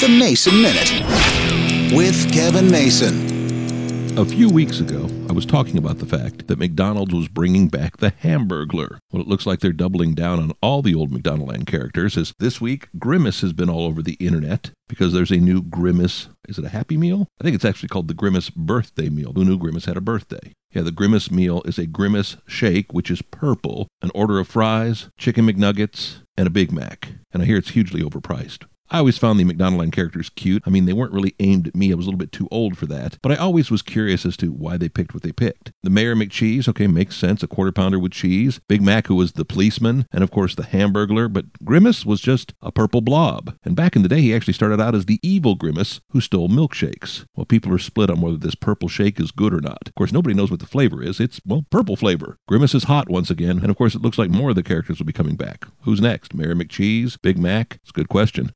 The Mason Minute with Kevin Mason. A few weeks ago, I was talking about the fact that McDonald's was bringing back the Hamburglar. Well, it looks like they're doubling down on all the old McDonaldland characters, as this week Grimace has been all over the internet because there's a new Grimace. Is it a Happy Meal? I think it's actually called the Grimace Birthday Meal. Who knew Grimace had a birthday? Yeah, the Grimace meal is a Grimace shake, which is purple, an order of fries, chicken McNuggets, and a Big Mac. And I hear it's hugely overpriced. I always found the McDonaldland characters cute. I mean, they weren't really aimed at me. I was a little bit too old for that. But I always was curious as to why they picked what they picked. The Mayor McCheese, okay, makes sense. A quarter pounder with cheese. Big Mac, who was the policeman. And of course, the Hamburglar. But Grimace was just a purple blob. And back in the day, he actually started out as the evil Grimace who stole milkshakes. Well, people are split on whether this purple shake is good or not. Of course, nobody knows what the flavor is. It's, well, purple flavor. Grimace is hot once again. And of course, it looks like more of the characters will be coming back. Who's next? Mayor McCheese? Big Mac? It's a good question.